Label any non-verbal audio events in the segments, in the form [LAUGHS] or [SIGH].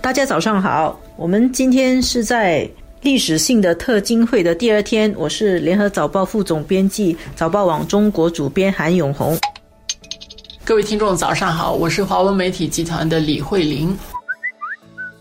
大家早上好，我们今天是在历史性的特金会的第二天，我是联合早报副总编辑、早报网中国主编韩永红。各位听众早上好，我是华文媒体集团的李慧玲，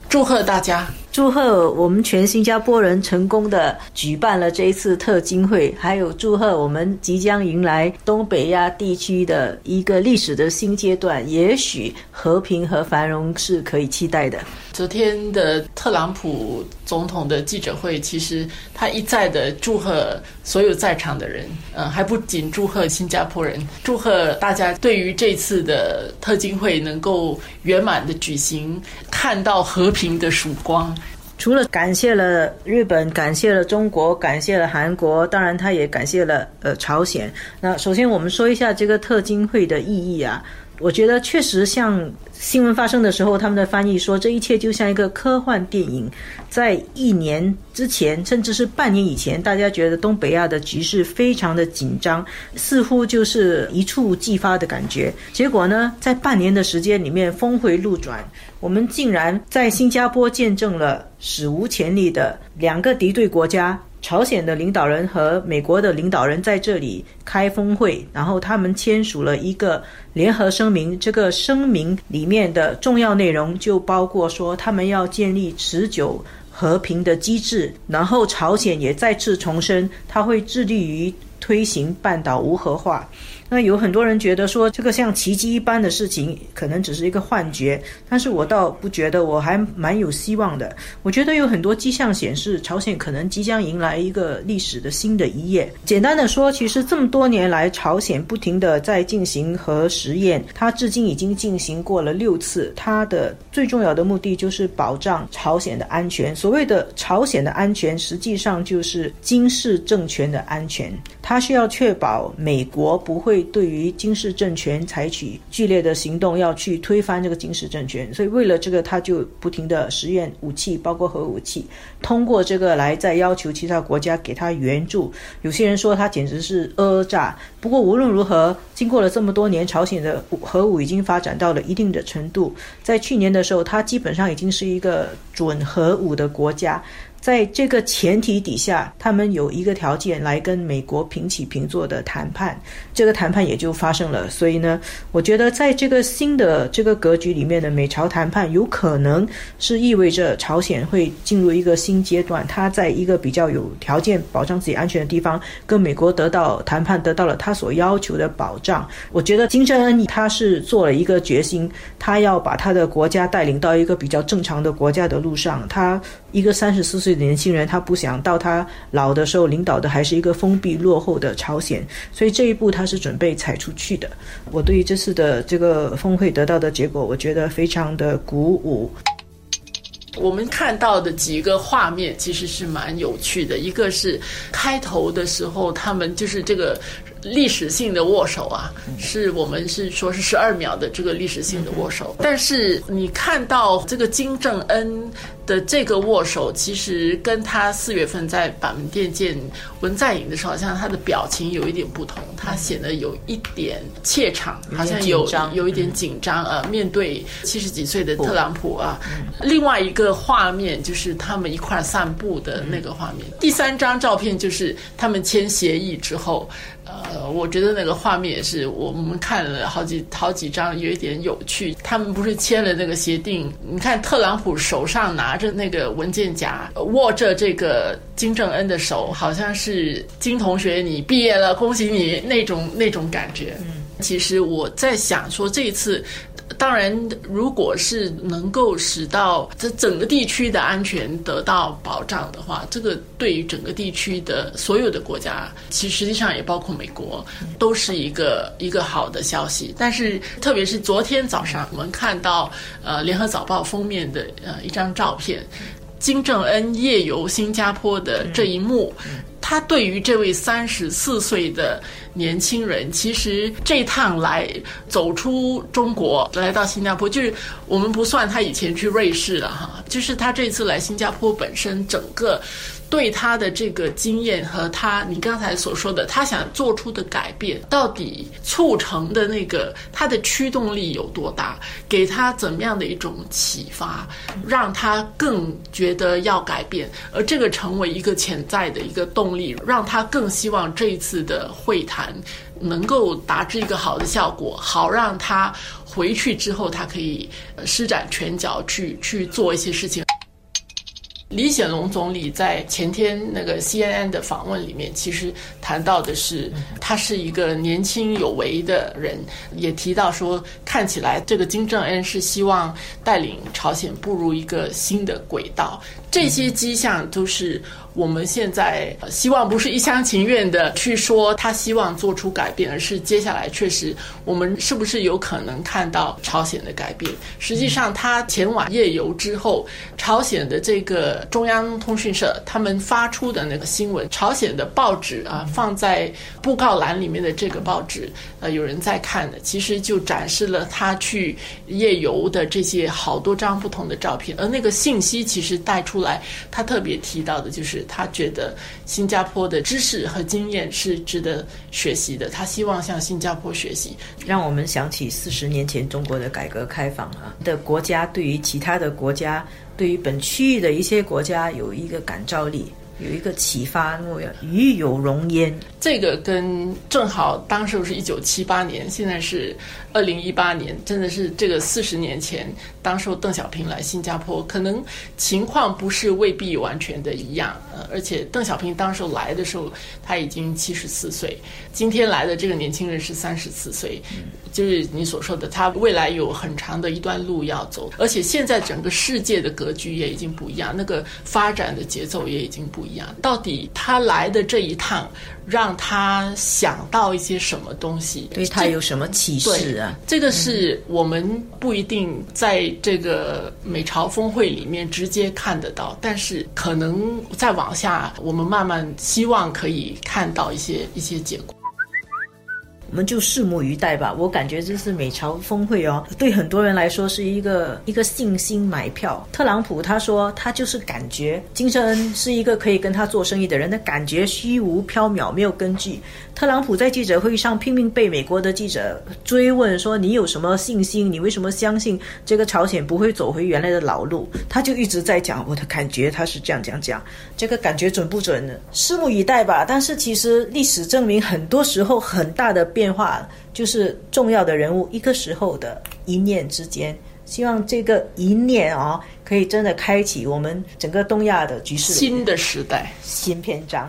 祝贺大家。祝贺我们全新加坡人成功的举办了这一次特金会，还有祝贺我们即将迎来东北亚地区的一个历史的新阶段，也许和平和繁荣是可以期待的。昨天的特朗普总统的记者会，其实他一再的祝贺所有在场的人，嗯，还不仅祝贺新加坡人，祝贺大家对于这次的特金会能够圆满的举行，看到和平的曙光。除了感谢了日本，感谢了中国，感谢了韩国，当然他也感谢了呃朝鲜。那首先我们说一下这个特金会的意义啊。我觉得确实像新闻发生的时候，他们的翻译说，这一切就像一个科幻电影。在一年之前，甚至是半年以前，大家觉得东北亚的局势非常的紧张，似乎就是一触即发的感觉。结果呢，在半年的时间里面，峰回路转，我们竟然在新加坡见证了史无前例的两个敌对国家。朝鲜的领导人和美国的领导人在这里开峰会，然后他们签署了一个联合声明。这个声明里面的重要内容就包括说，他们要建立持久和平的机制。然后朝鲜也再次重申，他会致力于推行半岛无核化。那有很多人觉得说这个像奇迹一般的事情，可能只是一个幻觉，但是我倒不觉得，我还蛮有希望的。我觉得有很多迹象显示，朝鲜可能即将迎来一个历史的新的一页。简单的说，其实这么多年来，朝鲜不停的在进行核实验，它至今已经进行过了六次。它的最重要的目的就是保障朝鲜的安全。所谓的朝鲜的安全，实际上就是金氏政权的安全。它需要确保美国不会。对于金氏政权采取剧烈的行动，要去推翻这个金氏政权，所以为了这个，他就不停的实验武器，包括核武器，通过这个来再要求其他国家给他援助。有些人说他简直是讹诈。不过无论如何，经过了这么多年，朝鲜的核武已经发展到了一定的程度，在去年的时候，他基本上已经是一个准核武的国家。在这个前提底下，他们有一个条件来跟美国平起平坐的谈判，这个谈判也就发生了。所以呢，我觉得在这个新的这个格局里面的美朝谈判，有可能是意味着朝鲜会进入一个新阶段。他在一个比较有条件保障自己安全的地方，跟美国得到谈判，得到了他所要求的保障。我觉得金正恩他是做了一个决心，他要把他的国家带领到一个比较正常的国家的路上。他一个三十四岁。年轻人他不想到他老的时候领导的还是一个封闭落后的朝鲜，所以这一步他是准备踩出去的。我对于这次的这个峰会得到的结果，我觉得非常的鼓舞。我们看到的几个画面其实是蛮有趣的，一个是开头的时候，他们就是这个。历史性的握手啊，是我们是说是十二秒的这个历史性的握手。但是你看到这个金正恩的这个握手，其实跟他四月份在板门店见文在寅的时候，好像他的表情有一点不同，他显得有一点怯场，好像有有一点紧张啊。面对七十几岁的特朗普啊，另外一个画面就是他们一块散步的那个画面。第三张照片就是他们签协议之后。呃，我觉得那个画面也是我们看了好几好几张，有一点有趣。他们不是签了那个协定？你看特朗普手上拿着那个文件夹，握着这个金正恩的手，好像是金同学你毕业了，恭喜你那种那种感觉。嗯，其实我在想说这一次。当然，如果是能够使到这整个地区的安全得到保障的话，这个对于整个地区的所有的国家，其实实际上也包括美国，都是一个 [LAUGHS] 一个好的消息。但是，特别是昨天早上我们看到呃《联合早报》封面的呃一张照片，金正恩夜游新加坡的这一幕。他对于这位三十四岁的年轻人，其实这趟来走出中国，来到新加坡，就是我们不算他以前去瑞士了哈，就是他这次来新加坡本身整个对他的这个经验和他你刚才所说的他想做出的改变，到底促成的那个他的驱动力有多大？给他怎么样的一种启发，让他更觉得要改变，而这个成为一个潜在的一个动力，让他更希望这一次的会谈能够达至一个好的效果，好让他回去之后他可以施展拳脚去去做一些事情。李显龙总理在前天那个 CNN 的访问里面，其实谈到的是他是一个年轻有为的人，也提到说，看起来这个金正恩是希望带领朝鲜步入一个新的轨道，这些迹象都是。我们现在希望不是一厢情愿的去说他希望做出改变，而是接下来确实我们是不是有可能看到朝鲜的改变？实际上，他前往夜游之后，朝鲜的这个中央通讯社他们发出的那个新闻，朝鲜的报纸啊放在布告栏里面的这个报纸，呃，有人在看的，其实就展示了他去夜游的这些好多张不同的照片，而那个信息其实带出出来，他特别提到的就是。他觉得新加坡的知识和经验是值得学习的，他希望向新加坡学习。让我们想起四十年前中国的改革开放啊的国家，对于其他的国家，对于本区域的一些国家有一个感召力。有一个启发，我要与有荣焉。这个跟正好当时是一九七八年，现在是二零一八年，真的是这个四十年前，当时邓小平来新加坡，可能情况不是未必完全的一样。呃，而且邓小平当时来的时候，他已经七十四岁，今天来的这个年轻人是三十四岁，就是你所说的，他未来有很长的一段路要走。而且现在整个世界的格局也已经不一样，那个发展的节奏也已经不。一样，到底他来的这一趟，让他想到一些什么东西？对他有什么启示啊？这个是我们不一定在这个美朝峰会里面直接看得到，但是可能再往下，我们慢慢希望可以看到一些一些结果。我们就拭目以待吧。我感觉这是美朝峰会哦，对很多人来说是一个一个信心买票。特朗普他说他就是感觉金正恩是一个可以跟他做生意的人，的感觉虚无缥缈，没有根据。特朗普在记者会上拼命被美国的记者追问说：“你有什么信心？你为什么相信这个朝鲜不会走回原来的老路？”他就一直在讲我的感觉，他是这样讲讲。这个感觉准不准呢？拭目以待吧。但是其实历史证明，很多时候很大的变化就是重要的人物一个时候的一念之间。希望这个一念啊，可以真的开启我们整个东亚的局势，新的时代，新篇章。